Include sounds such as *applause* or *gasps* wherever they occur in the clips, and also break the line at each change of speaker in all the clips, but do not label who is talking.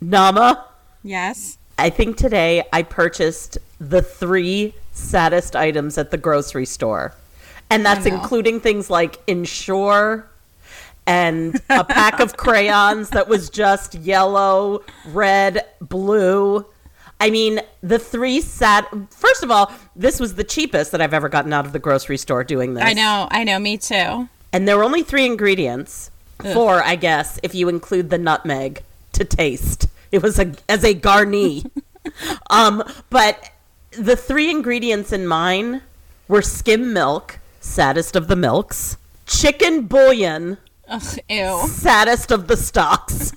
Nama,
Yes.
I think today I purchased the three saddest items at the grocery store. And that's
oh,
including things like Ensure and a pack of *laughs* crayons that was just yellow, red, blue. I mean, the three sad. First of all, this was the cheapest that I've ever gotten out of the grocery store doing this.
I know. I know. Me too.
And there were only three ingredients. Four, I guess, if you include the nutmeg to taste. It was a as a garni. *laughs* um, but the three ingredients in mine were skim milk, saddest of the milks, chicken bouillon,
Ugh, ew.
saddest of the stocks,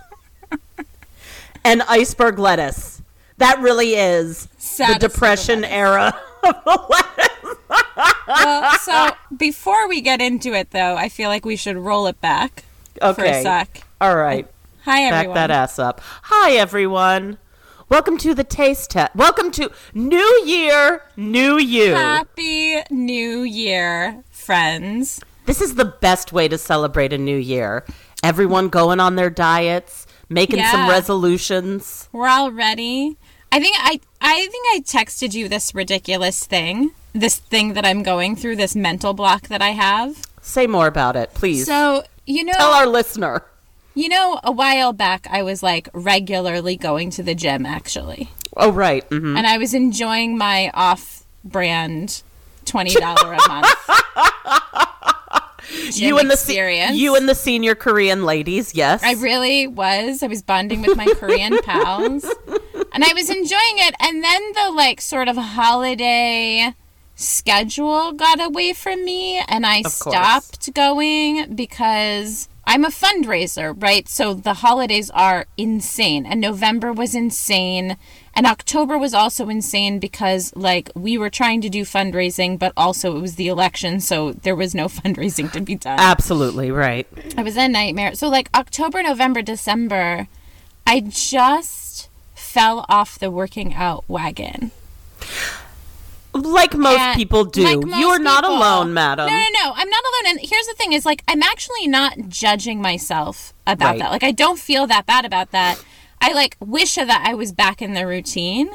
*laughs* and iceberg lettuce. That really is
Saddest
the depression
lettuce.
era of the lettuce.
Well, so *laughs* before we get into it, though, I feel like we should roll it back for a sec.
All right.
Hi,
Back
everyone.
that ass up. Hi, everyone. Welcome to the taste test. Welcome to New Year, New You.
Happy New Year, friends.
This is the best way to celebrate a new year. Everyone going on their diets, making some resolutions.
We're all ready. I think I I think I texted you this ridiculous thing. This thing that I'm going through, this mental block that I have.
Say more about it, please.
So, you know,
Tell our listener.
You know, a while back I was like regularly going to the gym actually.
Oh, right. hmm
and I was enjoying my off-brand twenty dollar a month. *laughs*
You and the se-
experience.
you and the senior Korean ladies, yes.
I really was. I was bonding with my Korean *laughs* pals, and I was enjoying it. And then the like sort of holiday schedule got away from me, and I stopped going because. I'm a fundraiser, right? So the holidays are insane. And November was insane. And October was also insane because, like, we were trying to do fundraising, but also it was the election. So there was no *laughs* fundraising to be done.
Absolutely right.
It was a nightmare. So like October, November, December, I just fell off the working out wagon.
Like most
And-
people do.
like most
you are not
people.
alone, madam.
No, no, no. I'm not alone. And here's the thing: is like I'm actually not judging myself about
Right.
that. Like I don't feel that bad about that. I like wish that I was back in the routine.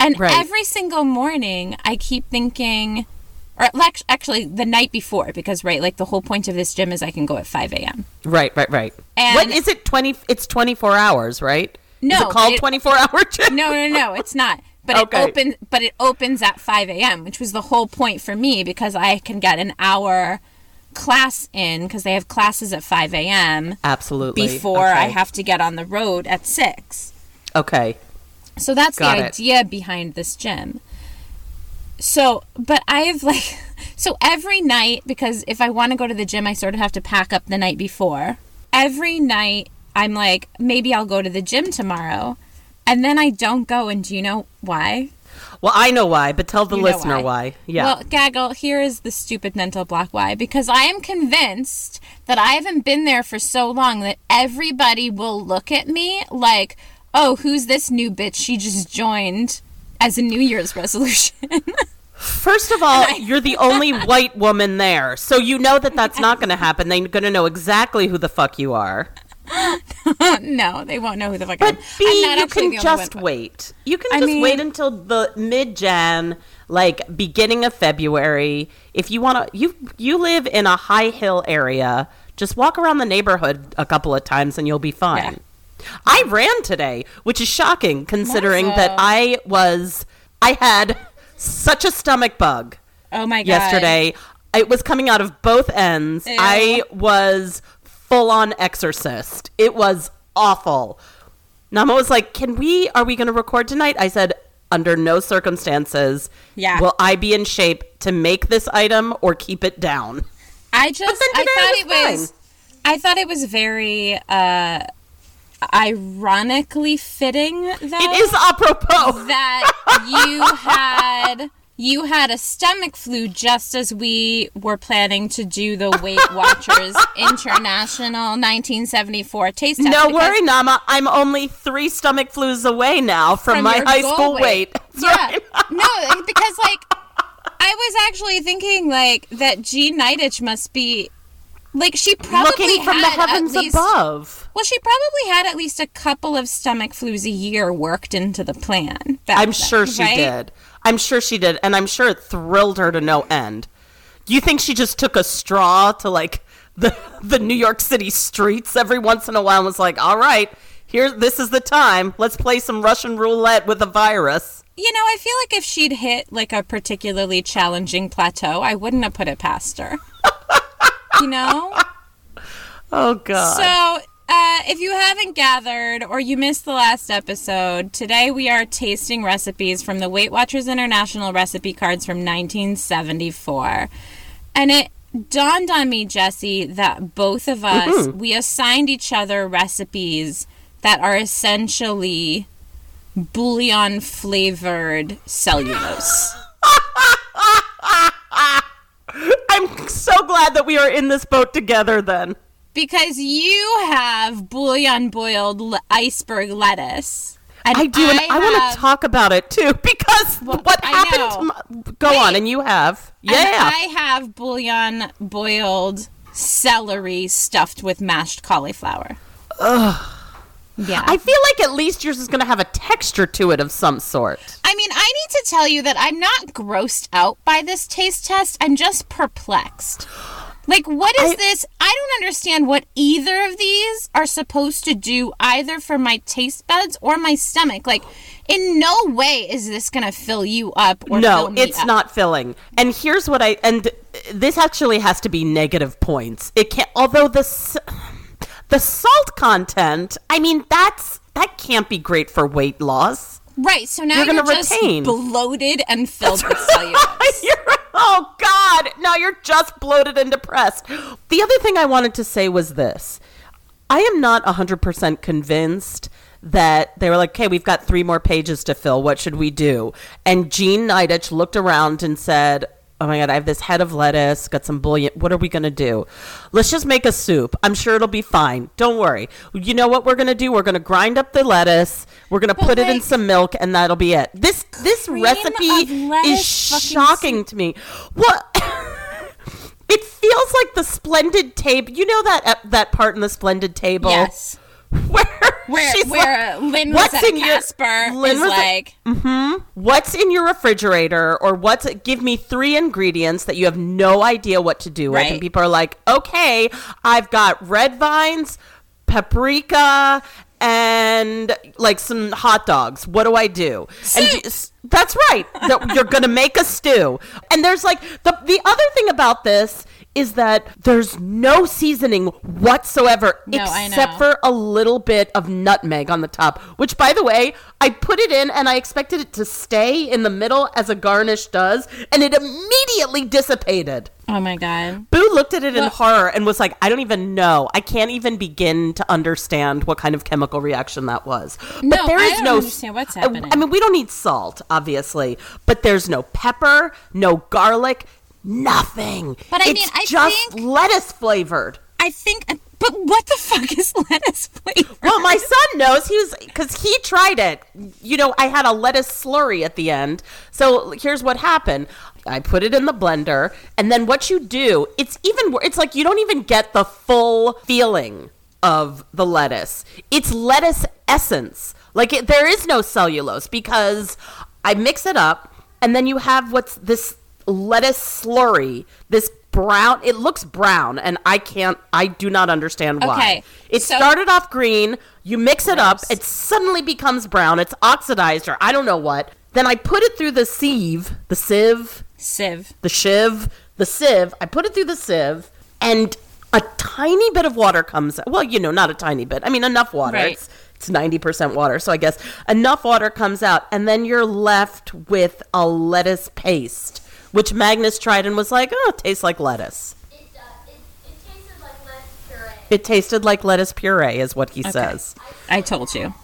And
Right.
every single morning, I keep thinking, or actually the night before, because right, like the whole point of this gym is I can go at 5 a.m.
Right, right, right.
And-
what is it? Twenty? It's twenty four hours, right? is
No,
it called
it-
twenty four hour gym?
No, no, no, it's not. But
Okay.
it opens. But it opens at five a.m., which was the whole point for me because I can get an hour class in because they have classes at five a.m.
Absolutely.
before I have to get on the road at six.
Okay.
So that's
Got
the
it.
idea behind this gym. So, but I've like, *laughs* so every night, because if I want to go to the gym, I sort of have to pack up the night before. Every night, I'm like, maybe I'll go to the gym tomorrow. And then I don't go. And do you know why?
Well, I know why, but tell the
You
listener
why.
why. Yeah.
Well, Gaggle, here is the stupid mental block why. Because I am convinced that I haven't been there for so long that everybody will look at me like, oh, who's this new bitch? She just joined as a New Year's *laughs* resolution.
First of *laughs* all, *laughs* you're the only white woman there, so you know that that's not going to happen. They're going to know exactly who the fuck you are. *laughs*
no, they won't know who the fuck
But
I am.
B, you can just wait. You can
I
just
mean-
wait until the mid Jan, like beginning of February. If you want to, you you live in a high hill area. Just walk around the neighborhood a couple of times and you'll be fine. I ran today, which is shocking considering that I was I had such a stomach bug
Oh my god.
yesterday. It was coming out of both ends.
Ew.
I was full on exorcist. It was awful. Nama was like, "Can we? Are we going to record tonight?" I said, "Under no circumstances
Yeah.
will I be in shape to make this item or keep it down."
I just I thought
was
it was I thought it was very uh ironically fitting though
It is apropos.
that you had *laughs* you had a stomach flu just as we were planning to do the Weight *laughs* Watchers International 1974 taste test.
No worry, Nama. I'm only three stomach flus away now from,
From
my high school
weight.
weight. *laughs*
Yeah.
right.
no, because like I was actually thinking like that Jean Nidetch must be Like she probably
looking from the heavens
least-
above.
Well, she probably had at least a couple of stomach flus a year worked into the plan.
I'm
then,
sure she
right?
did. I'm sure she did, and I'm sure it thrilled her to no end. Do you think she just took a straw to like the the New York City streets every once in a while and was like, "All right, here, this is the time. Let's play some Russian roulette with a virus."
You know, I feel like if she'd hit like a particularly challenging plateau, I wouldn't have put it past her. *laughs* you know?
Oh God!
So, uh, if you haven't gathered or you missed the last episode, today we are tasting recipes from the Weight Watchers International recipe cards from 1974. And it dawned on me, Jesse, that both of us, we assigned each other recipes that are essentially bouillon flavored cellulose. *laughs*
I'm so glad that we are in this boat together. Then
Because you have bouillon boiled le- iceberg lettuce. And
I do, and I, want to talk about it too *laughs* because what
I
happened to my, go on, and you have yeah.
I have bouillon boiled celery stuffed with mashed cauliflower. Ugh. Yeah.
I feel like at least yours is going to have a texture to it of some sort.
I mean, I need to tell you that I'm not grossed out by this taste test. I'm just perplexed. *gasps* *gasps* Like, what is
I-
this? I don't understand what either of these are supposed to do either for my taste buds or my stomach. Like, in no way is this going to fill you up or
no, it's
up.
not filling. And here's what I and this actually has to be negative points. It can't. Although the the salt content, I mean, that's that can't be great for weight loss.
Right, so now
You're
you're, just
retain.
bloated and filled with cellulose. *laughs*
Oh God! Now you're just bloated and depressed. The other thing I wanted to say was this: I am not hundred percent convinced that they were like, "Okay, we've got three more pages to fill. What should we do?" And Jean Nidetch looked around and said. Oh my god, I have this head of lettuce, got some bouillon. What are we going to do? Let's just make a soup. I'm sure it'll be fine. Don't worry. You know what we're going to do? We're going to grind up the lettuce. We're going to put it in some milk and that'll be it. This this recipe is shocking to me. What? *laughs* it feels like the splendid table. You know that uh, that part in the splendid table
yes. *laughs*
where
Where,
she's
where
like, uh,
Lynn
"What's
was at
in your-
Kasper
Lynn
is like, mm-hmm.
what's in your refrigerator or what's give me three ingredients that you have no idea what to do with.
Right.
and people are like okay i've got red vines paprika and like some hot dogs. What do i do? And
Soup.
that's right. That you're gonna make a stew. And there's like the the other thing about this is that there's no seasoning whatsoever
No,
except for a little bit of nutmeg on the top, which, by the way, I put it in and I expected it to stay in the middle as a garnish does, and it immediately dissipated.
oh my god.
Boo looked at it in horror and was like, I don't even know. I can't even begin to understand what kind of chemical reaction that was. But
No,
there
I don't
no
understand what's
I-
happening.
I mean, we don't need salt, obviously, but there's no pepper, no garlic, nothing.
But I
it's
mean, I
just
think-
lettuce flavored.
I think, but what the fuck is lettuce flavor?
Well, my son knows. He was because he tried it. You know, I had a lettuce slurry at the end. So here's what happened. I put it in the blender, and then what you do, it's even. It's like you don't even get the full feeling of the lettuce. It's lettuce essence. Like it, there is no cellulose because I mix it up, and then you have what's this lettuce slurry. This brown. It looks brown, and I can't. I do not understand why.
Okay,
It
so-
started off green. You mix it up. It suddenly becomes brown. It's oxidized, or I don't know what. Then I put it through the sieve, the sieve,
Sieve.
the shiv, the sieve. I put it through the sieve, and a tiny bit of water comes. Well, you know, not a tiny bit. I mean, enough water.
Right.
It's it's ninety percent water, so I guess enough water comes out, and then you're left with a lettuce paste, which Magnus tried and was like, "Oh, it tastes like lettuce."
It, uh, it, it tasted like lettuce puree.
It tasted like lettuce puree, is what he says.
I told you.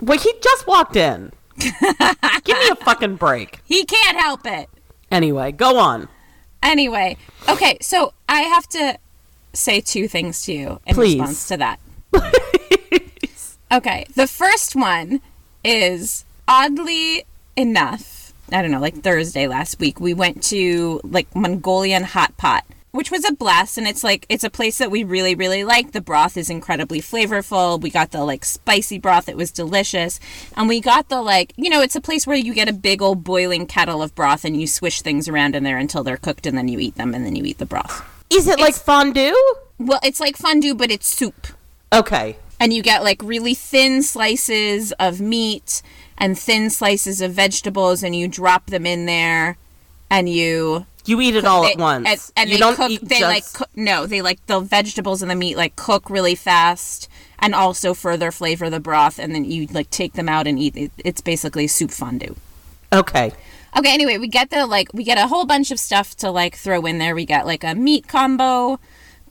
Well, he just walked in. *laughs* Give me a fucking break.
He can't help it.
Anyway, go on.
Anyway, okay, so I have to say two things to you in
Please.
response to that. *laughs* Okay, the first one is oddly enough, I don't know, like Thursday last week, we went to like Mongolian hot pot which was a blast and it's like it's a place that we really really like. The broth is incredibly flavorful. We got the like spicy broth. It was delicious. And we got the like you know it's a place where you get a big old boiling kettle of broth and you swish things around in there until they're cooked and then you eat them and then you eat the broth.
Is it like fondue?
well it's like fondue but it's soup.
Okay.
and you get like really thin slices of meat and thin slices of vegetables and you drop them in there and you
You eat it all
they-
at once.
and, and
you
they
don't
cook
eat
they
just...
like cook, no they like the vegetables and the meat like cook really fast and also further flavor the broth and then you like take them out and eat it. it's basically soup fondue
Okay.
okay anyway we get the like we get a whole bunch of stuff to like throw in there we get like a meat combo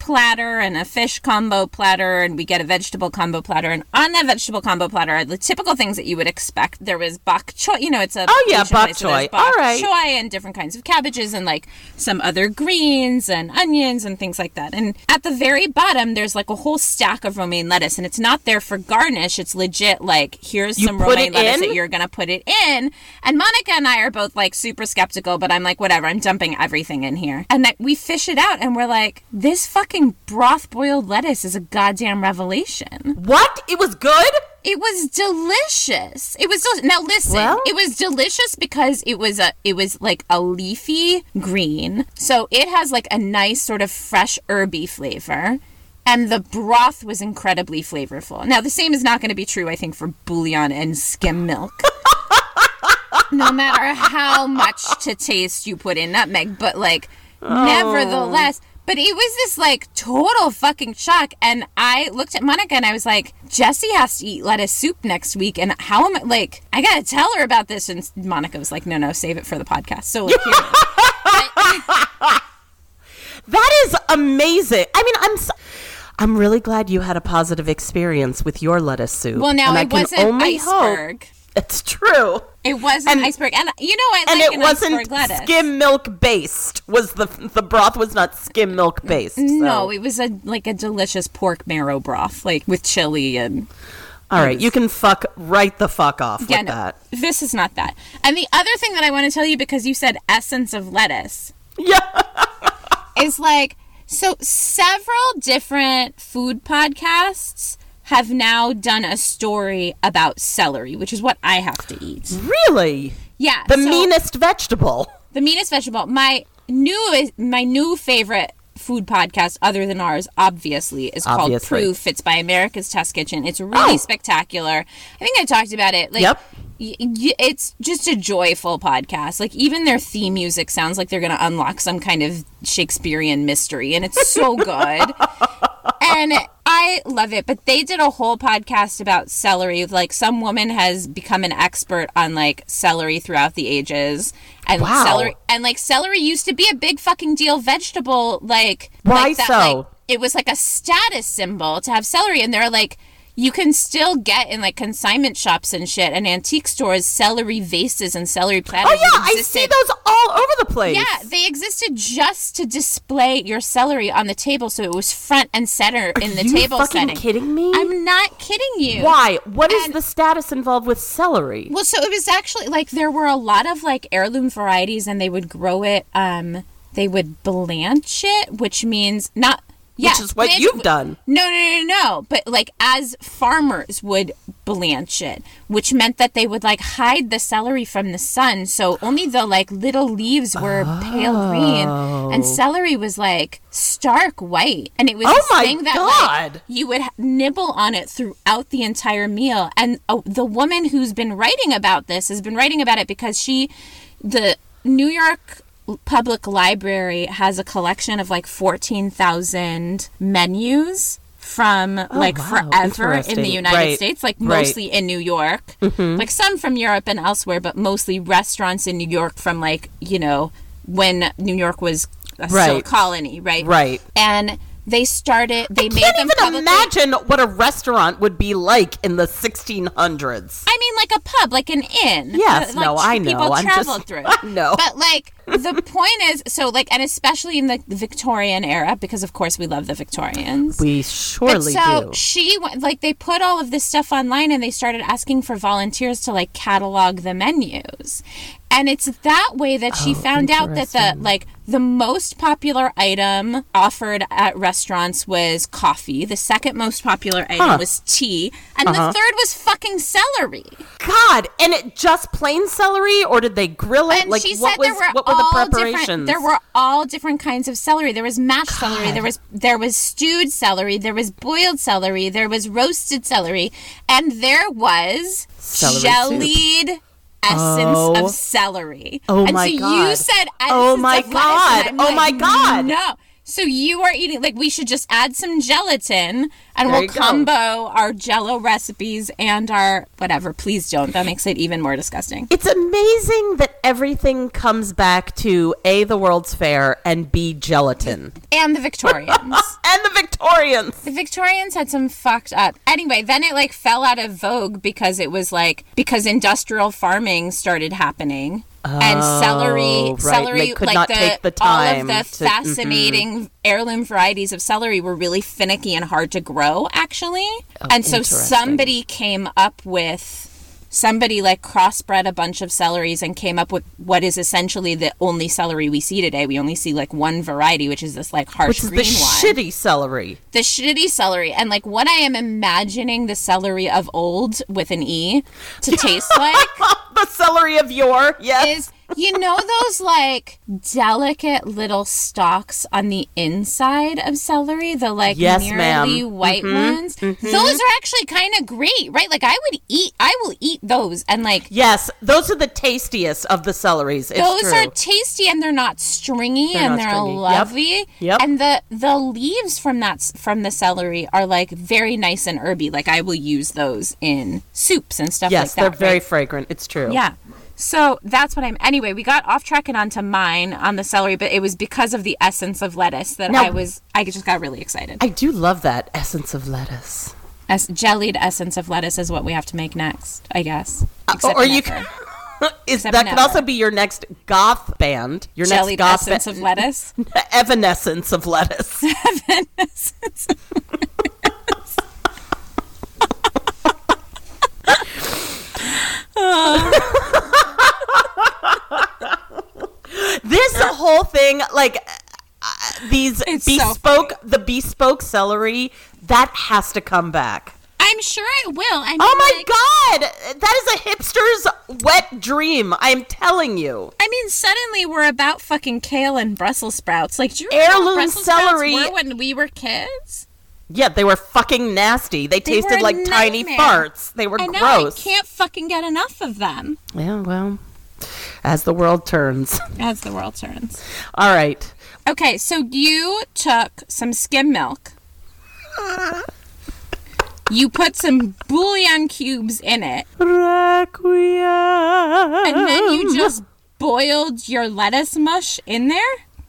platter and a fish combo platter and we get a vegetable combo platter and on that vegetable combo platter are the typical things that you would expect there was bok choy you know it's a
Oh, yeah, bok
place, so
choy.
bok
All right.
choy and different kinds of cabbages and like some other greens and onions and things like that and at the very bottom there's like a whole stack of romaine lettuce and it's not there for garnish it's legit like here's
You
some romaine lettuce
in?
that you're gonna put it in and monica and i are both like super skeptical but i'm like whatever i'm dumping everything in here and that we fish it out and we're like this fucking broth boiled lettuce is a goddamn revelation
What? It was good?
it was delicious. It was del- now listen.
Well-
it was delicious because it was a it was like a leafy green, so it has like a nice sort of fresh herby flavor, and the broth was incredibly flavorful. Now the same is not going to be true, I think, for bouillon and skim milk. *laughs* no matter how much to taste you put in nutmeg, but like oh. nevertheless. But it was this like total fucking shock. And I looked at Monica and I was like, Jesse has to eat lettuce soup next week. And how am I like, I gotta tell her about this. And Monica was like, no, no, save it for the podcast. So like, *laughs*
That is amazing. I mean, I'm so, I'm really glad you had a positive experience with your lettuce soup.
well, now
and I
it
can
wasn't
only hope-
iceberg. *laughs*
It's true.
It wasn't
And-
iceberg. And you know, I
And
like
it
an
wasn't
iceberg lettuce.
skim milk based. Was the the broth was not skim milk based.
No,
so-
it was a like a delicious pork marrow broth, like with chili and
All right, you can fuck right the fuck off
yeah,
with
no,
that.
this is not that. And the other thing that I want to tell you because you said essence of lettuce.
Yeah.
is like so several different food podcasts have now done a story about celery, which is what I have to eat.
Really?
Yeah,
The
so-
meanest vegetable.
the meanest vegetable. My new my new favorite food podcast other than ours obviously is called proof it's by america's test kitchen it's really
Oh.
spectacular i think i talked about it like
Yep.
y- y- it's just a joyful podcast like even their theme music sounds like they're gonna unlock some kind of shakespearean mystery and it's so good *laughs* and I love it. But they did a whole podcast about celery. Like some woman has become an expert on like celery throughout the ages, and
Wow.
celery and like celery used to be a big fucking deal vegetable. Like
Why
like that,
so?
like, it was like a status symbol to have celery, and they're like. You can still get in like consignment shops and shit and antique stores celery vases and celery platters.
Oh yeah, I see those all over the place.
yeah, they existed just to display your celery on the table, so it was front and center in the table
fucking
setting.
kidding me?
I'm not kidding you.
Why? What is
And-
the status involved with celery?
Well, so it was actually like there were a lot of like heirloom varieties, and they would grow it. Um, they would blanch it, which means not.
Which is what you've done.
No, no, no, no. But like as farmers would blanch it, which meant that they would like hide the celery from the sun, so only the like little leaves were pale green, and oh. celery was like stark white, and it was
Oh my
thing that
God.
like you would nibble on it throughout the entire meal. And oh, the woman who's been writing about this has been writing about it because she, the New York Public Library has a collection of like 14,000 menus from like
Oh, wow.
forever in the United
Right.
States, like
Right. Mm-hmm.
mostly in New York, like some from Europe and elsewhere, but mostly restaurants in New York from like, you know, when New York was a still a
Right.
colony, right?
Right.
And they started, they made
Can't
them
even
publicly-
imagine what a restaurant would be like in the 1600s.
I mean, like a pub, like an inn.
Yes,
like,
no, I
People
know. I'm
travel
just-
through. *laughs*
I know.
But like, the point is, so like, and especially in the Victorian era, because of course we love the Victorians.
We
But
surely
so
do.
she went- like they put all of this stuff online and they started asking for volunteers to like catalog the menus. And it's that way that she found out that the
Oh,
like the most popular item offered at restaurants was coffee. The second most popular item
Huh.
was tea, and
Uh-huh.
the third was fucking celery.
God, and it just plain celery, or did they grill it?
And
like,
she
what
said
was
there were
what were the preparations?
different. There were all different kinds of celery. There was mashed celery. There was there was stewed celery. There was boiled celery. There was roasted celery, and there was
Celery soup.
Essence
Oh.
of celery.
Oh
and
my
so you
God.
said oh essence
Oh my God. Oh
like,
my God.
No. So you are eating like we should just add some gelatin and
There
we'll
you go.
combo our jello recipes and our whatever. Please don't. That makes it even more disgusting.
It's amazing that everything comes back to A, the World's Fair, and B, gelatin.
And the Victorians. *laughs*
and the Victorians.
The Victorians had some fucked up. Anyway, then it like fell out of vogue because it was like because industrial farming started happening. And celery,
Oh, right.
celery,
They could
like
not
the,
take the
all of the
to- mm-hmm.
fascinating heirloom varieties of celery were really finicky and hard to grow, actually. and so
Oh,
somebody came up with somebody like crossbred a bunch of celeries and came up with what is essentially the only celery we see today. We only see like one variety, which is this like harsh
Which is
green
the
one
shitty celery.
the shitty celery and like what I am imagining the celery of old with an E to *laughs* taste like
the celery of yore, yes.
is you know those like delicate little stalks on the inside of celery, the like
Yes,
nearly
ma'am. Mm-hmm.
white ones. Those are actually kind of great, right? Like I would eat, I will eat those, and like
yes, those are the tastiest of the celeries. It's
those
true.
are tasty and they're not stringy
They're
and
not
they're
stringy.
Lovely.
Yep.
And the the leaves from that from the celery are like very nice and herby. Like I will use those in soups and stuff
yes,
like that.
they're very
right?
fragrant. It's true.
Yeah. So that's what I'm. Anyway, we got off track and onto mine on the celery, but it was because of the essence of lettuce that
Now-
I was. I just got really excited.
I do love that essence of lettuce.
Es- jellied essence of lettuce is what we have to make next, I guess. Except
Uh, or you
never.
can, *laughs* is
Except
that could also be your next goth band. Your
jellied
next goth
essence
ba-
of lettuce. *laughs*
Evanescence of lettuce. *laughs* this whole thing, like uh, these
It's so
bespoke, the bespoke celery, that has to come back.
I'm sure it will. I mean,
Oh my
like,
god, that is a hipster's wet dream. I'm telling you.
I mean, suddenly we're about fucking kale and Brussels sprouts. Like, do you remember
Heirloom
what Brussels
celery-
sprouts were when we were kids?
Yeah, they were fucking nasty. They,
They
tasted like tiny farts. They were
And now I
gross.
can't fucking get enough of them.
Yeah, well, as the world turns.
As the world turns.
All right.
Okay, so you took some skim milk. You put some bouillon cubes in it,
Requiem.
and then you just boiled your lettuce mush in there?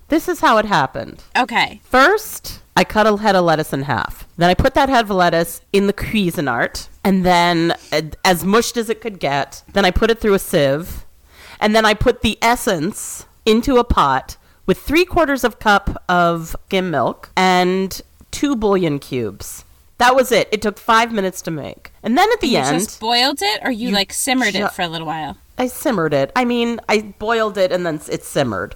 This is how it happened.
Okay.
First, I cut a head of lettuce in half. Then I put that head of lettuce in the Cuisinart, and then uh, as mushed as it could get. Then I put it through a sieve, and then I put the essence into a pot with three quarters of cup of skim milk and two bouillon cubes. That was it. It took five minutes to make, and then at the end
You
end,
just boiled it, or you, like simmered
ju-
it for a little while?
I simmered it. I mean, I boiled it and then it simmered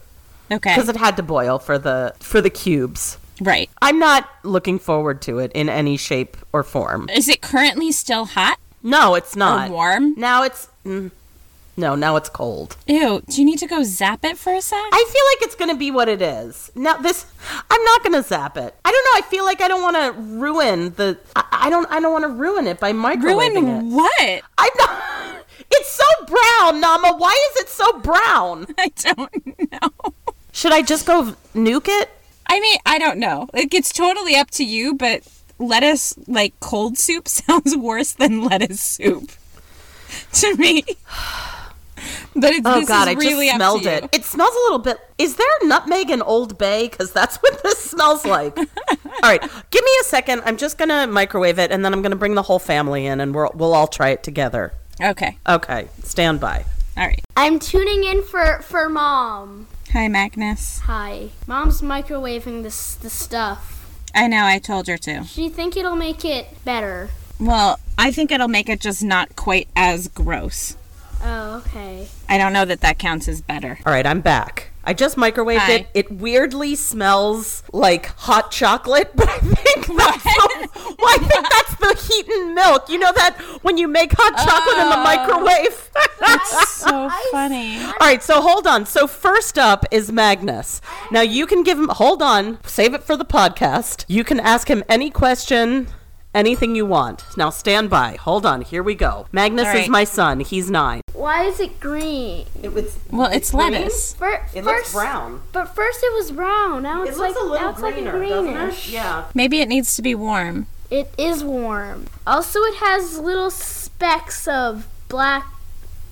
Okay.
because it had to boil for the for the cubes.
right.
I'm not looking forward to it in any shape or form.
Is it currently still hot
No, it's not.
or warm?
Now it's mm, no, now it's cold.
Ew. Do you need to go zap it for a sec?
I feel like it's going to be what it is. Now this I'm not going to zap it. I don't know, I feel like I don't want to ruin the I, I don't I don't want to ruin it by microwaving it.
Ruin what?
I'm not It's so brown, Nama. Why is it so brown?
I don't know.
Should I just go nuke it?
I mean, I don't know. Like, it's totally up to you, but lettuce, like cold soup, sounds worse than lettuce soup to me. *laughs* But it's,
Oh
this
god,
is
I
really
just smelled
to you.
it. It smells a little bit. Is there nutmeg and Old Bay? Because that's *laughs* what this smells like. *laughs* all right, give me a second. I'm just gonna microwave it, and then I'm gonna bring the whole family in, and we'll we'll all try it together.
Okay.
Okay, stand by.
All right.
I'm tuning in for for mom.
Hi, Magnus.
Hi. Mom's microwaving this this stuff.
I know, I told her to.
Do you think it'll make it better?
Well, I think it'll make it just not quite as gross.
Oh, okay.
I don't know that that counts as better.
All right, I'm back. I just microwaved
Hi.
it. It weirdly smells like hot chocolate, *laughs* but I think that's the, *laughs* well, I think that's the heating milk. You know that when you make hot chocolate in the oh. microwave. *laughs*
That's so funny.
All right, so hold on. So first up is Magnus. Now you can give him. Hold on. Save it for the podcast. You can ask him any question. Anything you want. Now stand by. Hold on. Here we go. Magnus
All
is
right.
my son. He's nine.
Why is it green?
It was.
Well, it's lettuce.
Fir-
It
first,
looks brown.
But first it was brown. Now
It
it's
looks
like
a little
now it's
greener,
like a greenish.
it? Yeah.
Maybe it needs to be warm.
It is warm. Also, it has little specks of black.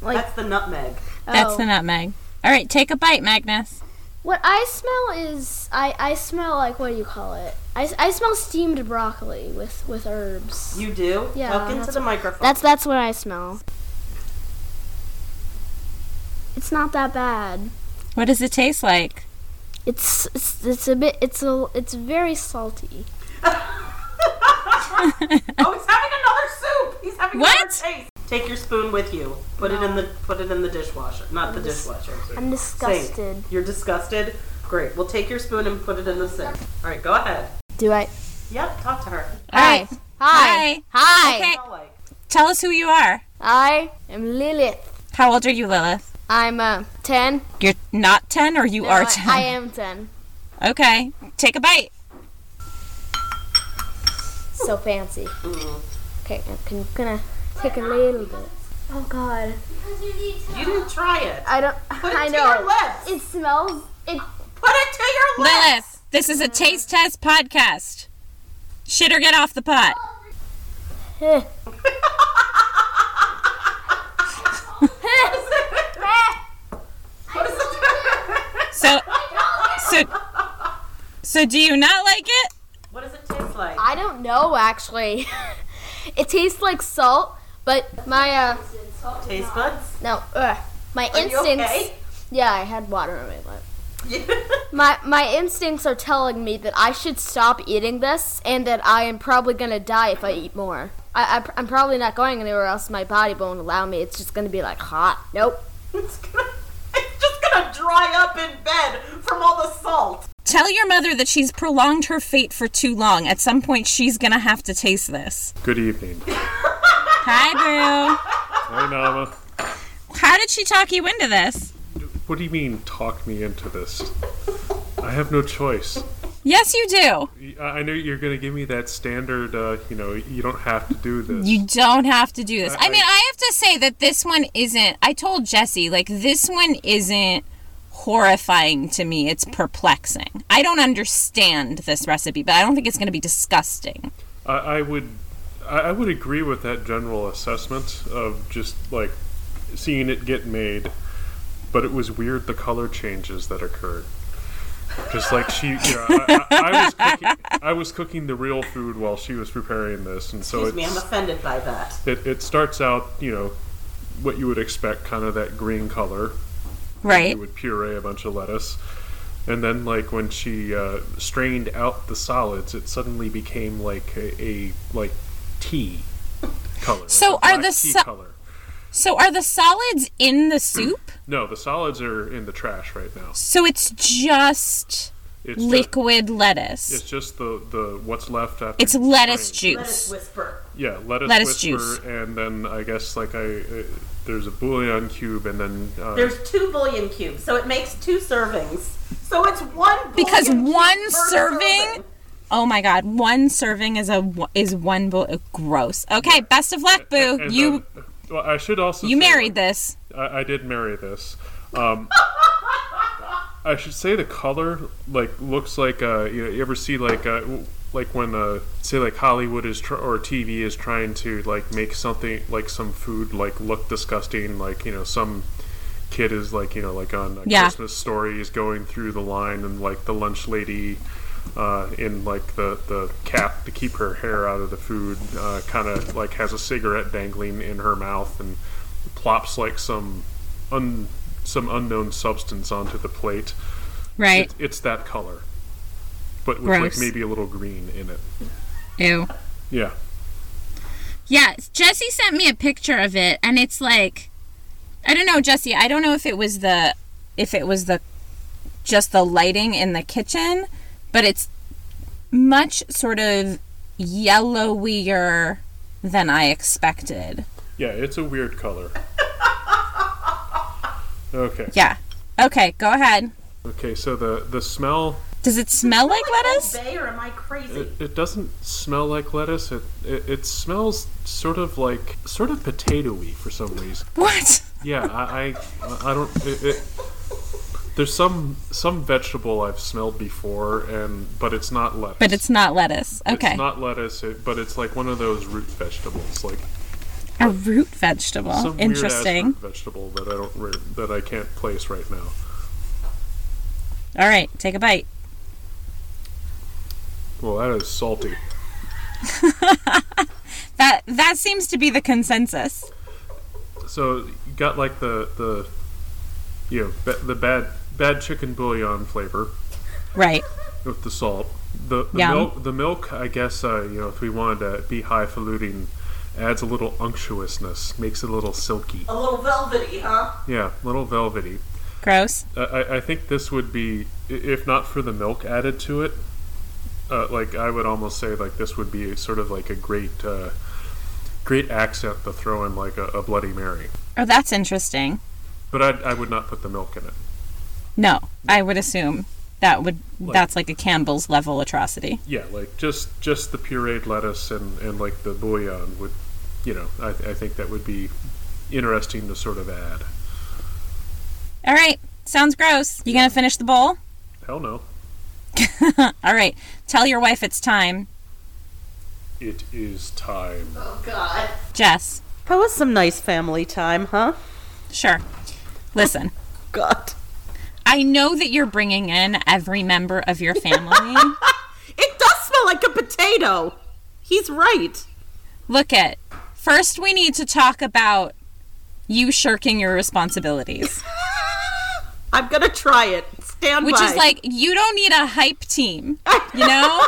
Like
That's the nutmeg.
That's
oh.
the nutmeg. All right, take a bite, Magnus.
What I smell is I I smell like what do you call it? I, I smell steamed broccoli with with herbs.
You do?
Yeah,
Talk into
that's
the microphone.
That's that's what I smell. It's not that bad.
What does it taste like?
It's it's, it's a bit it's a it's very salty. *laughs* *laughs*
oh, he's having another soup. He's having
What?
another taste. Take your spoon with you. Put it in the put it in the dishwasher. Not the
dis-
dishwasher.
I'm disgusted.
Sink. You're disgusted. Great. Well, take your spoon and put it in the sink. All right, go ahead.
Do I?
Yep. Talk to her.
All right.
Hi.
Hi.
Hi.
Okay.
Like.
Tell us who you are.
I am Lilith.
How old are you, Lilith?
I'm uh, 10.
You're not 10 or you
No,
are
I-
10?
I am 10.
Okay. Take a bite.
So fancy. Mm-hmm. Okay, I'm gonna take a little bit. Oh god.
You need to.
You didn't try it.
I don't.
Put it
I
to
know.
your lips.
It smells. It.
Put it to your lips.
Lilith, this is a taste test podcast. Shit or get off the pot.
What is it?
So, so, so do you not like it?
What it taste like?
I don't know actually. *laughs* it tastes like salt, but my uh
Taste buds?
no, ugh, my
Are
instincts.
okay?
Yeah, I had water in my lip. *laughs* My my instincts are telling me that I should stop eating this, and that I am probably gonna die if I eat more. I, I I'm probably not going anywhere else. My body won't allow me. It's just gonna be like hot. Nope. *laughs*
it's, gonna, it's just gonna dry up in bed from all the salt.
Tell your mother that she's prolonged her fate for too long. At some point, she's gonna have to taste this.
Good evening.
Hi, Boo.
Hi, Nama.
How did she talk you into this?
What do you mean, talk me into this? I have no choice.
Yes, you do.
I know you're going to give me that standard, uh, you know, you don't have to do this.
You don't have to do this.
I-
I mean, I have to say that this one isn't. I told Jesse, like, this one isn't horrifying to me. It's perplexing. I don't understand this recipe, but I don't think it's going to be disgusting.
I, I would I I would agree with that general assessment of just like seeing it get made, but it was weird the color changes that occurred. Just like she, you know, I, I, I was cooking, I was cooking the real food while she was preparing this, and so
Excuse me, I'm offended by that.
it it starts out, you know, what you would expect, kind of that green color.
Right?
You would puree a bunch of lettuce, and then like when she uh, strained out the solids, it suddenly became like a, a like tea color.
So are the so-
color?
So are the solids in the soup?
No, the solids are in the trash right now.
So it's just
It's Just,
liquid lettuce.
it's just the the what's left after.
It's
you
lettuce
strain.
Lettuce
juice.
whisper.
Yeah, lettuce,
Lettuce
whisper,
juice.
and then I guess like I uh, there's a bouillon cube, and then uh,
There's two bouillon cubes, so it makes two servings. So it's one bouillon
Because one
per
serving- Oh my god, one serving is a is one bowl. Gross. Okay, best of luck, Boo.
and
You
then- well, I should also
you
say,
married
like,
this.
I, I did marry this. Um, *laughs* I should say the color like looks like uh, you know you ever see like uh, like when uh, say like Hollywood is tr- or TV is trying to like make something like some food like look disgusting like you know some kid is like you know like on a
Yeah.
Christmas story is going through the line and like the lunch lady uh, in like the, the cap to keep her hair out of the food uh, kind of like has a cigarette dangling in her mouth and plops like some un, some unknown substance onto the plate.
Right.
It's, it's that color, but with
Gross.
like maybe a little green in it.
Ew.
Yeah.
Yeah, Jesse sent me a picture of it and it's like I don't know, Jesse, I don't know if it was the if it was the just the lighting in the kitchen, but it's much sort of yellowier than I expected.
Yeah, it's a weird color. *laughs* Okay.
Yeah. Okay, go ahead.
Okay, so the the smell
Does it smell like lettuce?
Bay or am I crazy?
it, it doesn't smell like lettuce. It, it it smells sort of like sort of potatoy for some reason.
What?
Yeah, I I, I don't. It, it, there's some some vegetable I've smelled before, and but it's not lettuce.
But it's not lettuce. Okay.
It's not lettuce, it, but it's like one of those root vegetables, like
a root vegetable.
some
Interesting.
weird vegetable that I don't that I can't place right now.
All right, take a bite.
Well, that is salty. *laughs*
That that seems to be the consensus.
So you got like the the you know ba- the bad bad chicken bouillon flavor
Right.
with the salt. The, the milk the milk I guess uh, you know if we wanted to be highfalutin adds a little unctuousness, makes it a little silky.
A little velvety, huh?
Yeah, little velvety.
Gross.
I- I, I think this would be, if not for the milk added to it, uh, like I would almost say like this would be sort of like a great, uh, great accent to throw in like a, a Bloody Mary.
Oh, that's interesting.
But I, I would not put the milk in it.
No, I would assume that would that's like a Campbell's level atrocity.
Yeah, like just just the pureed lettuce and, and like the bouillon would, you know, I, I think that would be interesting to sort of add.
All right, sounds gross. You gonna finish the bowl?
Hell no, *laughs*
All right, tell your wife it's time.
it is time.
Oh, God.
Jess,
That was some nice family time, huh?
sure. Listen, *laughs*
God.
I know that you're bringing in every member of your family. *laughs*
It does smell like a potato. He's right.
Look at. First, we need to talk about you shirking your responsibilities, *laughs*
I'm gonna try it. Stand up.
which
by.
is like you don't need a hype team. You *laughs* know.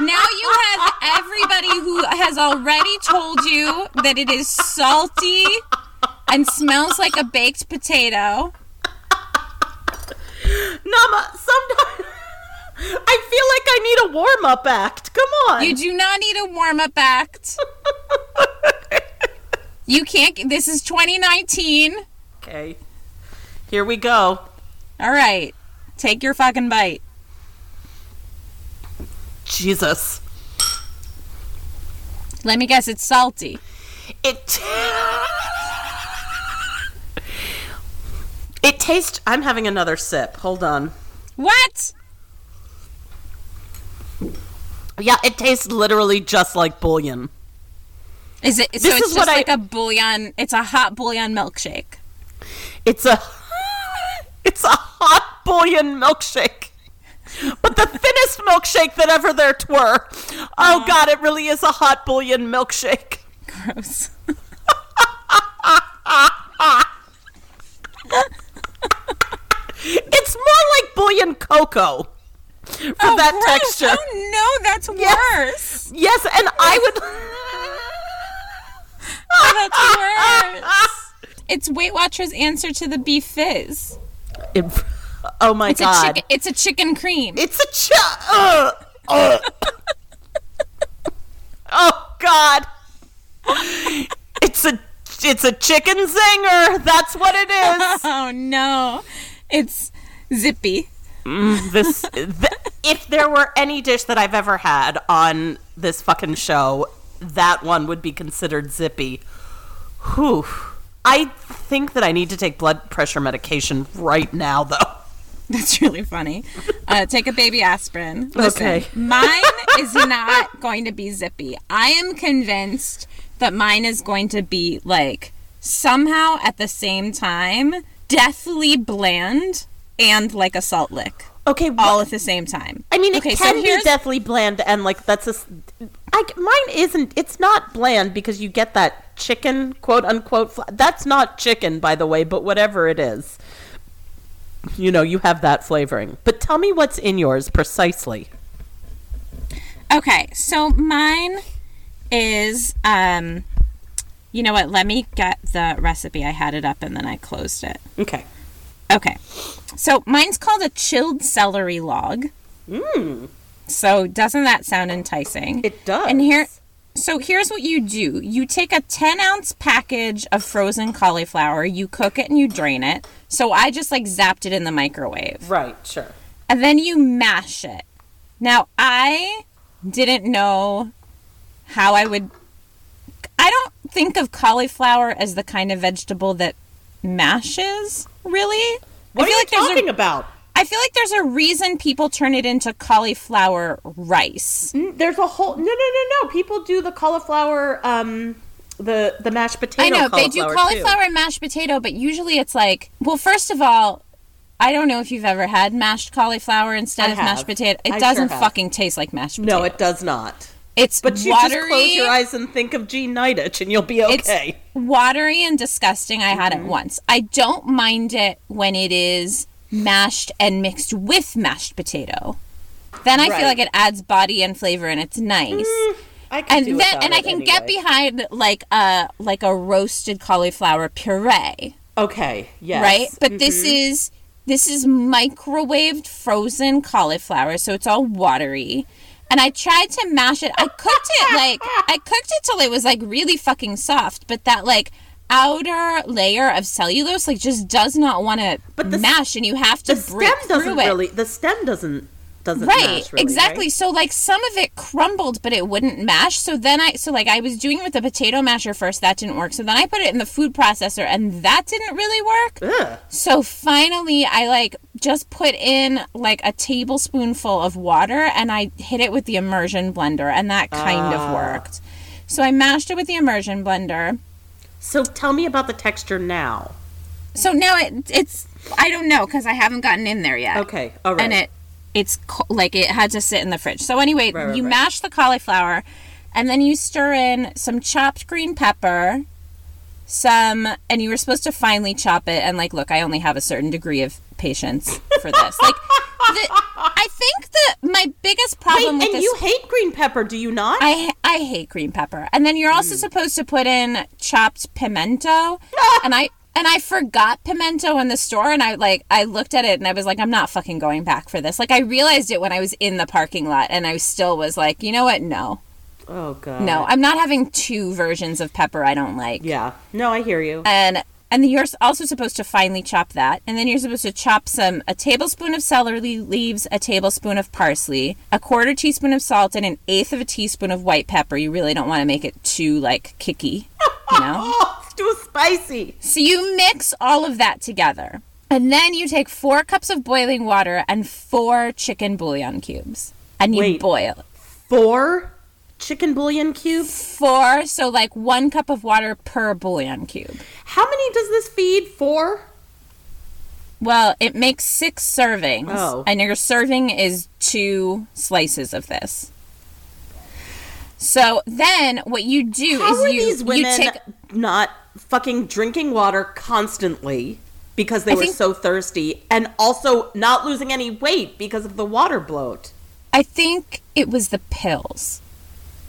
now you have everybody who has already told you that it is salty and smells like a baked potato.
Nama, sometimes *laughs* I feel like I need a warm up act. Come on.
You do not need a warm up act. You can't. This is 2019.
okay. Here we go.
All right. Take your fucking bite.
Jesus.
Let me guess, it's salty.
It. *laughs* It tastes. I'm having another sip. Hold on.
What?
Yeah, it tastes literally just like bouillon.
Is it? so
This
it's
is
just like a bouillon. It's a hot bouillon milkshake.
It's a. *laughs* It's a hot bouillon milkshake. But the thinnest milkshake that ever there twere. Oh god, it really is a hot bouillon milkshake.
Gross. *laughs*
It's more like bouillon cocoa. For oh, that
Oh, gross.
texture.
Oh no, that's
Yes.
worse.
Yes, and I would *laughs*
Oh, that's worse. It's Weight Watchers' answer to the beef fizz.
It- oh my
It's a
god.
chicken. It's a chicken cream.
It's a ch- uh, uh. Oh god. It's a it's a chicken zinger. That's what it is. *laughs*
oh no, it's zippy.
this th- if there were any dish that I've ever had on this fucking show, that one would be considered zippy. Whew. I think that I need to take blood pressure medication right now though. *laughs*
That's really funny. Uh, take a baby aspirin. Listen,
Okay. *laughs*
mine is not going to be zippy. I am convinced that mine is going to be like somehow at the same time deathly bland and like a salt lick
Okay,
all at the same time.
I mean, it
okay, so
can be
here's-
deathly bland, and like that's a. I, mine isn't. It's not bland because you get that chicken, quote unquote. Fla- That's not chicken, by the way, but whatever it is. You know, you have that flavoring. But tell me what's in yours precisely.
Okay, so mine is um you know what, let me get the recipe. I had it up and then I closed it.
Okay.
Okay. So mine's called a chilled celery log.
Mmm.
So doesn't that sound enticing?
It does.
And here so here's what you do. You take a 10 ounce package of frozen cauliflower, you cook it and you drain it. So I just like zapped it in the microwave.
Right, sure.
and then you mash it. Now, I didn't know how I would. I don't think of cauliflower as the kind of vegetable that mashes, really.
What
I feel
are
like
you
there's
talking
a,
about?
I feel like there's a reason people turn it into cauliflower rice.
There's a whole no, no, no, no. People do the cauliflower, um, the the mashed potato.
I know they do
too.
cauliflower and mashed potato, but usually it's like, well, first of all, I don't know if you've ever had mashed cauliflower instead
I
of mashed
have.
potato. It
I
doesn't
sure
fucking taste like mashed potato.
No, it does not.
It's
But you
watery.
just close your eyes and think of Jean Nidetch, and you'll be okay.
It's watery and disgusting. I had
Mm-hmm.
it once. I don't mind it when it is mashed and mixed with mashed potato. Then I
Right.
feel like it adds body and flavor and it's nice.
I can
and
do
then and I can get behind like a like a roasted cauliflower puree,
Okay, yes.
right? But this
Mm-hmm.
is this is microwaved frozen cauliflower, so it's all watery. And I tried to mash it. I cooked it like I cooked it till it was like really fucking soft, but that like outer layer of cellulose like just does not want to mash and you have to
the
break
stem doesn't
through it.
really. The stem doesn't doesn't
right
really,
exactly
right?
so like some of it crumbled but it wouldn't mash so then i so like i was doing it with the potato masher first that didn't work so then i put it in the food processor and that didn't really work
Ugh.
so finally i like just put in like a tablespoonful of water and i hit it with the immersion blender and that kind
Ah.
of worked so i mashed it with the immersion blender
So tell me about the texture now.
so now it it's i don't know because i haven't gotten in there yet
Okay, all right.
and it it's co- like it had to sit in the fridge. So anyway,
Right, right,
you
right.
mash the cauliflower, and then you stir in some chopped green pepper, some, and you were supposed to finely chop it. And like, look, I only have a certain degree of patience for this. Like, the, I think that my biggest
Wait,
problem
and
this.
you hate green pepper, do you not?
I I hate green pepper. And then you're also hmm. supposed to put in chopped pimento. *laughs* and I and I forgot pimento in the store and I like I looked at it and I was like I'm not fucking going back for this. Like I realized it when I was in the parking lot and I still was like, "You know what? No.
oh god.
No. I'm not having two versions of pepper I don't like."
Yeah. No, I hear you.
and and you're also supposed to finely chop that and then you're supposed to chop some a tablespoon of celery leaves a tablespoon of parsley a quarter teaspoon of salt and an eighth of a teaspoon of white pepper you really don't want to make it too like kicky you know *laughs*
too spicy.
so you mix all of that together and then you take four cups of boiling water and four chicken bouillon cubes and you
Wait.
boil
Four chicken bouillon cubes.
four so like one cup of water per bouillon cube
How many does this feed? Four.
Well, it makes six servings,
Oh.
and your serving is two slices of this. So then, what you do
How
is you
these
you
women
take
not fucking drinking water constantly because they
I
were
think-
so thirsty, and also not losing any weight because of the water bloat?
I think it was the pills.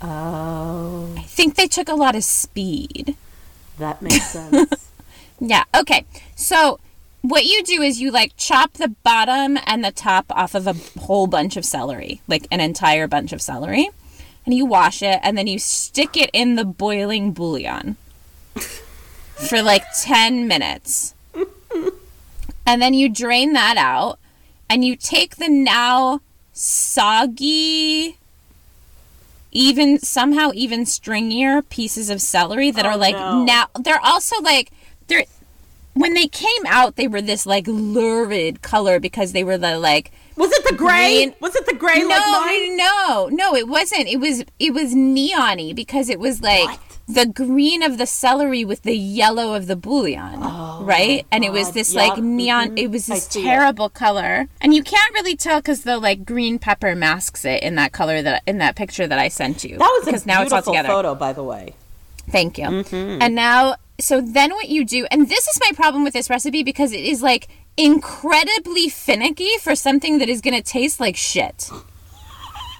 Oh,
I think they took a lot of speed.
that makes *laughs* sense.
Yeah. Okay. So what you do is you like chop the bottom and the top off of a whole bunch of celery, like an entire bunch of celery, and you wash it, and then you stick it in the boiling bouillon for like ten minutes, and then you drain that out, and you take the now soggy. Even somehow even stringier pieces of celery that
Oh,
are like
no.
now they're also like they're when they came out they were this like lurid color because they were the like
Was it the gray?
Green-
Was it the gray
no
like
no no it wasn't. It was it was neony because it was like
What?
the green of the celery with the yellow of the bouillon right? and it was
Oh
this
yeah,
like neon
mhm,
it was this
see it.
terrible color. And you can't really tell because the like green pepper masks it in that color that in that picture that i sent you.
That was
because
a
now it's all
beautiful
together.
photo, by the way.
Thank you. And now, so then what you do, and this is my problem with this recipe because it is like incredibly finicky for something that is going to taste like shit.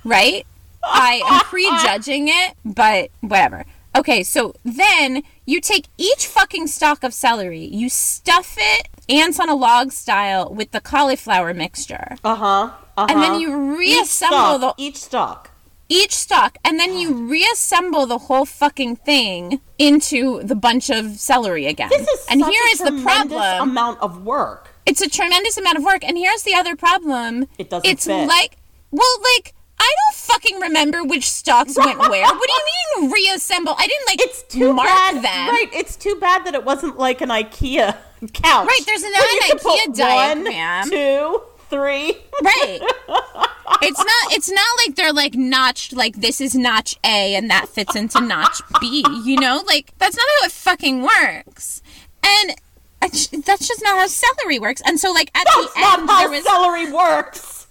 Right? I am prejudging it, but whatever. Okay, so then you take each fucking stalk of celery, you stuff it ants on a log style with the cauliflower mixture.
Uh huh. Uh-huh.
And then you reassemble each
stalk,
the
each stalk.
each stalk and then you reassemble the whole fucking thing into the bunch of celery again.
This is
and
such
here
a
is the problem.
amount of work.
It's a tremendous amount of work and here's the other problem.
It doesn't
It's
fit.
like well like I don't fucking remember which stocks went *laughs* where. What do you mean reassemble? I didn't like
It's too
mark
bad.
them.
Right. It's too bad that it wasn't like an IKEA *laughs* couch.
Right, there's not an IKEA diagram.
One, two, three.
Right. *laughs* it's not it's not like they're like notched like this is notch A and that fits into notch B, you know? Like that's not how it fucking works. And that's just not how celery works. And so like at
That's
the end there was
celery works.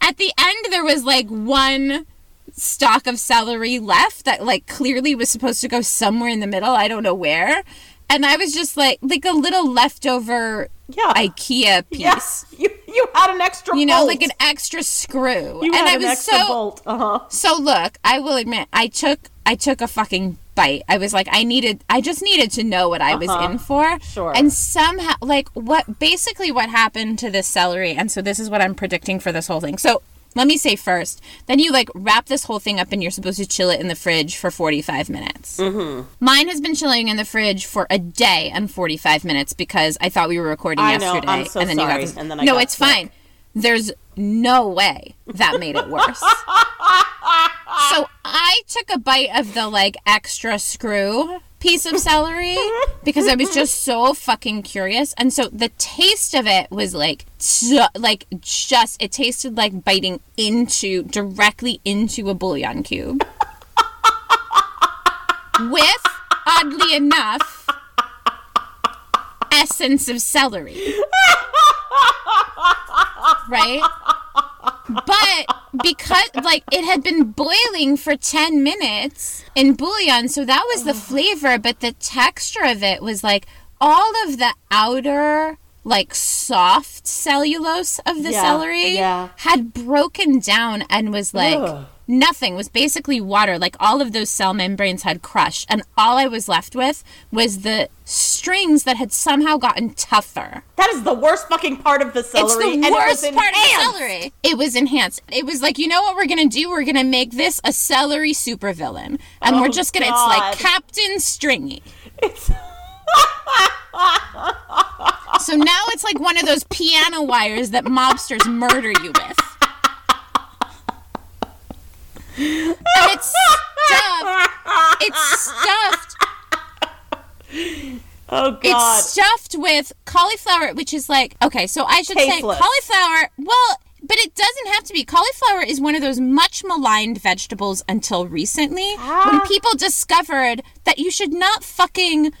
at the end there was like one stalk of celery left that like clearly was supposed to go somewhere in the middle. I don't know where. And I was just like like a little leftover
Yeah.
IKEA piece.
Yes. *laughs* You you had an extra.
You know,
bolt.
like an extra screw.
You
and
had
I
an
was
extra
so
bolt. Uh huh.
So look, I will admit, I took I took a fucking bite. I was like, I needed, I just needed to know what I was in for.
Uh-huh. Sure.
And somehow, like, what basically what happened to this celery, and so this is what I'm predicting for this whole thing. So let me say first, then you like wrap this whole thing up, and you're supposed to chill it in the fridge for 45 minutes. Mm-hmm. Mine has been chilling in the fridge for a day and 45 minutes because I thought we were recording
I know,
yesterday,
I'm so
and then you
sorry,
got this.
and then I
no, it's
sick.
fine. There's no way that made it worse. So I took a bite of the like extra screw piece of celery because I was just so fucking curious. And so the taste of it was like like just it tasted like biting into directly into a bouillon cube. With oddly enough essence of celery. Right? But because like it had been boiling for 10 minutes in bouillon, so that was the flavor, but the texture of it was like all of the outer like soft cellulose of the
Yeah,
celery
yeah.
had broken down and was like
Ugh.
Nothing was basically water like all of those cell membranes had crushed and all i was left with was the strings that had somehow gotten tougher
That is the worst fucking part of the celery.
it's
and
the
it was
worst part of the
enhanced.
celery. It was enhanced. It was like, you know what we're gonna do? We're gonna make this a celery supervillain, and
Oh,
we're just gonna. It's like Captain Stringy.
It's *laughs*
So now it's like one of those piano wires that mobsters murder you with. And it's stuffed. It's stuffed *laughs*
oh god.
It's stuffed with cauliflower, which is like okay. So I should
Tasteless.
say cauliflower. Well, but it doesn't have to be. Cauliflower is one of those much maligned vegetables until recently,
Ah.
when people discovered that you should not fucking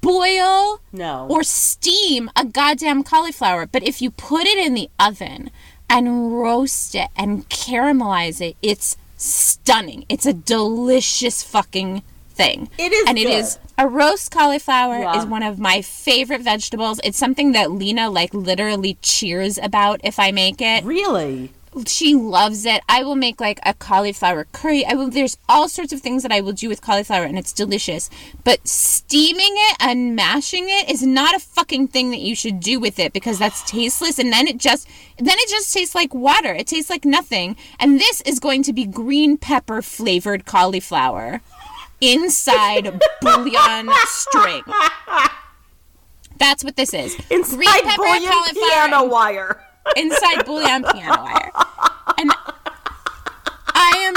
boil
No.
or steam a goddamn cauliflower. But if you put it in the oven and roast it and caramelize it, it's stunning. It's a delicious fucking thing.
It is
And it
good.
is a roast cauliflower
Yeah.
is one of my favorite vegetables. It's something that Lena like literally cheers about if I make it.
really?
She loves it. I will make like a cauliflower curry. I will there's all sorts of things that I will do with cauliflower and it's delicious. But steaming it and mashing it is not a fucking thing that you should do with it because that's *sighs* tasteless and then it just then it just tastes like water. It tastes like nothing. And this is going to be green pepper flavored cauliflower inside *laughs* bouillon string. *laughs* That's what this is.
Inside
green pepper
bouillon
cauliflower
piano wire.
Inside bouillon piano wire. And I am.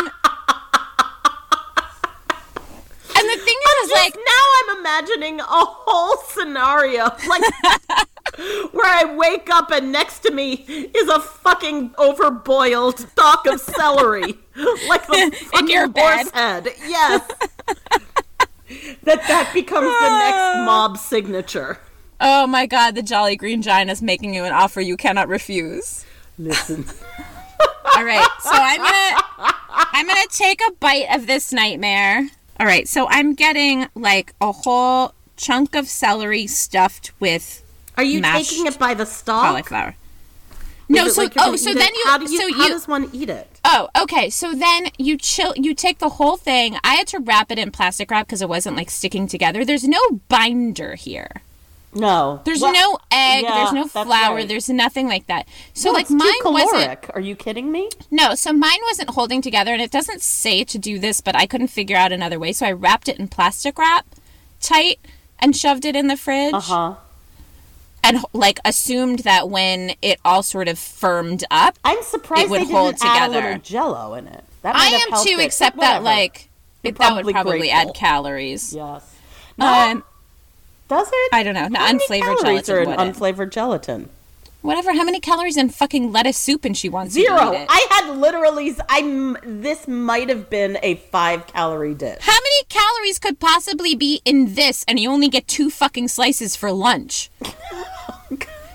And the thing is, is like,
now I'm imagining a whole scenario like *laughs* where I wake up and next to me is a fucking overboiled stalk of celery, *laughs* like the fucking
your
horse head. Yes. *laughs* that that becomes the next ah. mob signature.
Oh my god, the Jolly Green Giant is making you an offer you cannot refuse.
Listen. *laughs*
All right, so I'm gonna, I'm gonna take a bite of this nightmare. All right, so I'm getting like a whole chunk of celery stuffed with
Are you taking it by the stalk?
cauliflower. No,
Is it
so
like you're
oh,
gonna
so
eat it?
then you
how do you
so
how
you
does one eat it?
Oh, okay. So then you chill. You take the whole thing. I had to wrap it in plastic wrap because it wasn't like sticking together. There's no binder here.
No,
There's
Well,
no egg.
yeah,
there's no flour.
right.
There's nothing like that. So
No,
like
it's
mine wasn't.
Are you kidding me?
No, so mine wasn't holding together, and it doesn't say to do this, but I couldn't figure out another way. So I wrapped it in plastic wrap, tight, and shoved it in the fridge.
Uh huh.
and like assumed that when it all sort of firmed up,
I'm surprised
It would hold
add a
together.
little Jello in it. That
I
have
am too. Except that like it, that would
probably grateful.
add calories.
yes.
Um,
Does it?
I don't know. No, unflavored
calories
gelatin
are in unflavored gelatin?
whatever. How many calories in fucking lettuce soup? And she wants
Zero. I had literally. I'm. This might have been a five calorie dish.
How many calories could possibly be in this? And you only get two fucking slices for lunch.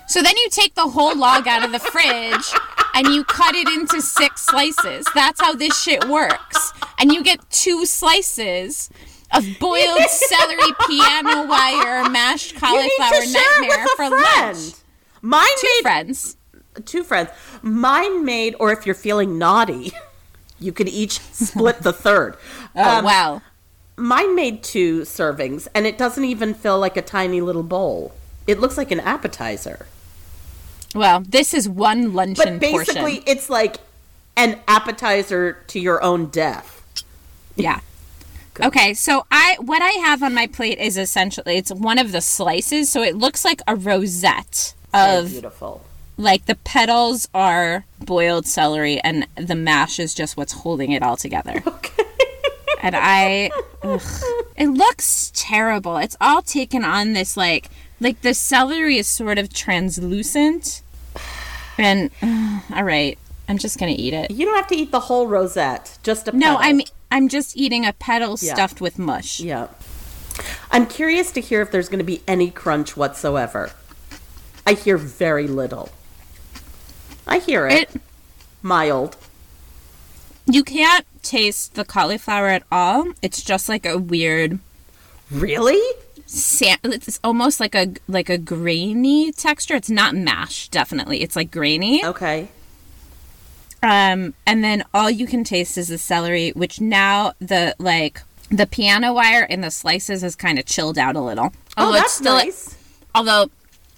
so then you take the whole log out of the fridge and you cut it into six slices. That's how this shit works. And you get two slices of boiled *laughs* celery, piano wire, mashed cauliflower
to share it
nightmare for
friend.
lunch.
Mine
Two
made
friends.
two friends. Mine made, or if you're feeling naughty, *laughs* you could each split the third. *laughs*
Oh
Um,
wow.
Mine made two servings, and it doesn't even feel like a tiny little bowl. It looks like an appetizer.
Well, this is one luncheon
But basically,
portion.
it's like an appetizer to your own death.
Yeah. Okay, so I what I have on my plate is essentially it's one of the slices, so it looks like a rosette of
beautiful.
like the petals are boiled celery and the mash is just what's holding it all together. *laughs*
Okay.
And I ugh, it looks terrible. It's all taken on this like like the celery is sort of translucent. And ugh, *sighs* all right, I'm just going to eat it.
You don't have to eat the whole rosette, just a
No,
petal.
I'm I'm just eating a petal
Yeah.
stuffed with mush.
Yeah. I'm curious to hear if there's going to be any crunch whatsoever. I hear very little. I hear it.
It
Mild.
You can't taste the cauliflower at all. It's just like a weird
Really?
sa- it's almost like a like a grainy texture. It's not mash, definitely. It's like grainy.
Okay.
Um and then all you can taste is the celery, which now the like the piano wire in the slices has kind of chilled out a little.
Oh,
Although it's
that's
still
nice.
although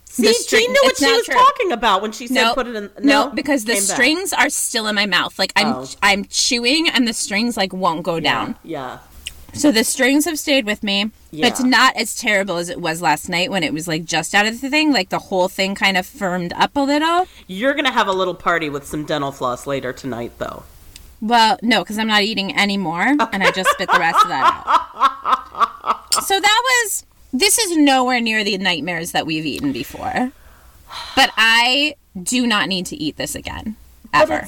See,
string-
Jean knew what she was
true.
talking about when she said
no,
put it in.
no, because the
Came back.
strings are still in my mouth. Like I'm
Oh.
I'm chewing and the strings like won't go down.
Yeah.
So the strings have stayed with me.
Yeah.
It's not as terrible as it was last night when it was like just out of the thing. Like the whole thing kind of firmed up a little.
You're going to have a little party with some dental floss later tonight, though.
Well, no, because I'm not eating anymore, and I just spit the rest of that out. *laughs* So that was. This is nowhere near the nightmares that we've eaten before. But I do not need to eat this again. Ever.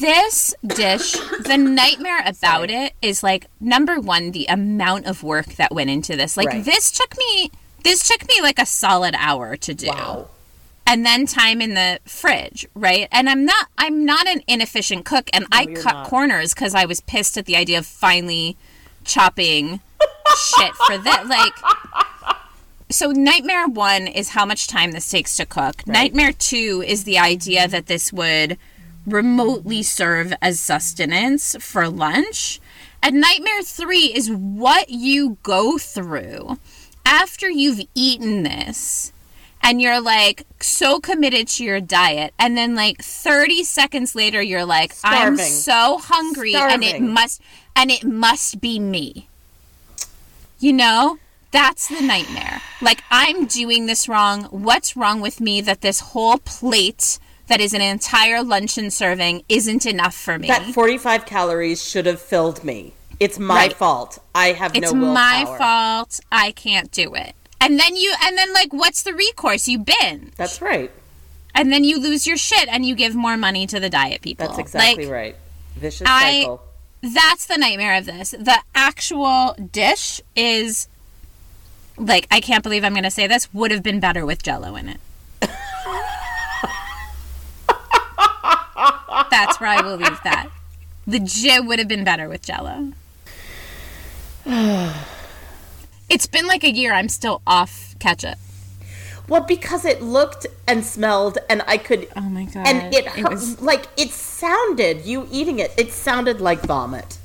This dish, the nightmare about it is like number one, the amount of work that went into this. Like
Right.
this took me this took me like a solid hour to do
Wow.
and then time in the fridge, right? And I'm not I'm not an inefficient cook and I cut
not.
corners cuz I was pissed at the idea of finally chopping shit for that *laughs* like so nightmare 1 is how much time this takes to cook. Nightmare 2 is the idea that this would remotely serve as sustenance for lunch. And nightmare 3 is what you go through after you've eaten this and you're like so committed to your diet. And then like 30 seconds later you're like i'm so hungry and it must and it must be me. You know? That's the nightmare. Like i'm doing this wrong. What's wrong with me that this whole plate that is an entire luncheon serving isn't enough for me
That 45 calories should have filled me. It's my
Right.
fault. I have
it's
no willpower.
It's my fault i can't do it and then you and then like what's the recourse you binge
That's right.
and then you lose your shit and you give more money to the diet people.
That's exactly
like,
right. Vicious
I-
cycle.
That's the nightmare of this. The actual dish is like I can't believe I'm going to say this would have been better with jello in it. That's where I will leave that. The jib would have been better with jello. *sighs* It's been like a year. I'm still off ketchup.
Well, because it looked and smelled, and I could.
Oh my god!
And it, hurt,
was
like it sounded. You eating it, it sounded like vomit.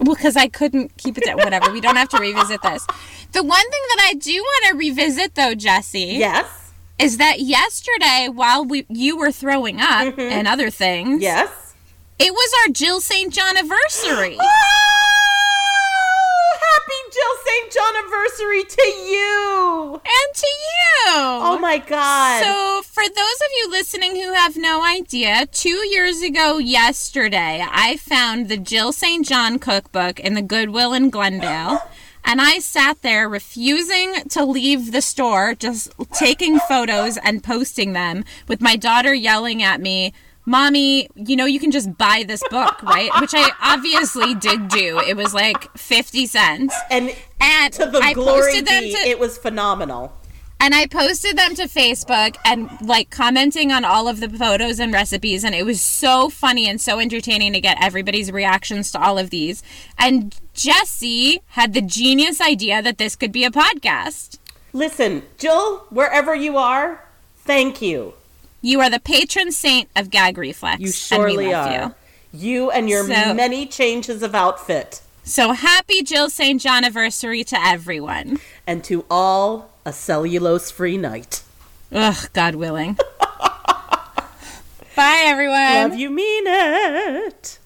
well because I couldn't keep it down. Whatever. We don't have to revisit this. The one thing that I do want to revisit, though, Jesse,
Yes.
Is that yesterday, while we you were throwing up
Mm-hmm.
and other things,
Yes.
it was our Jill St. John anniversary.
Oh, happy Jill St. John anniversary to you!
and to you.
Oh my God!
So, for those of you listening who have no idea, two years ago yesterday, I found the Jill St. John cookbook in the Goodwill in Glendale. And I sat there refusing to leave the store, just taking photos and posting them with my daughter yelling at me, Mommy, you know, you can just buy this book, right? Which I obviously did do. It was like 50 cents.
and
And
to the
I
glory
posted them
be,
to,
it was phenomenal.
and I posted them to Facebook and like commenting on all of the photos and recipes. And it was so funny and so entertaining to get everybody's reactions to all of these. And Jesse had the genius idea that this could be a podcast.
Listen, Jill, wherever you are, thank you.
You are the patron saint of gag reflex.
You surely are.
You.
You and your
So-
many changes of outfit.
So happy Jill St. John anniversary to everyone.
And to all, a cellulose free night.
Ugh, God willing. *laughs* Bye, everyone.
Love you, mean it.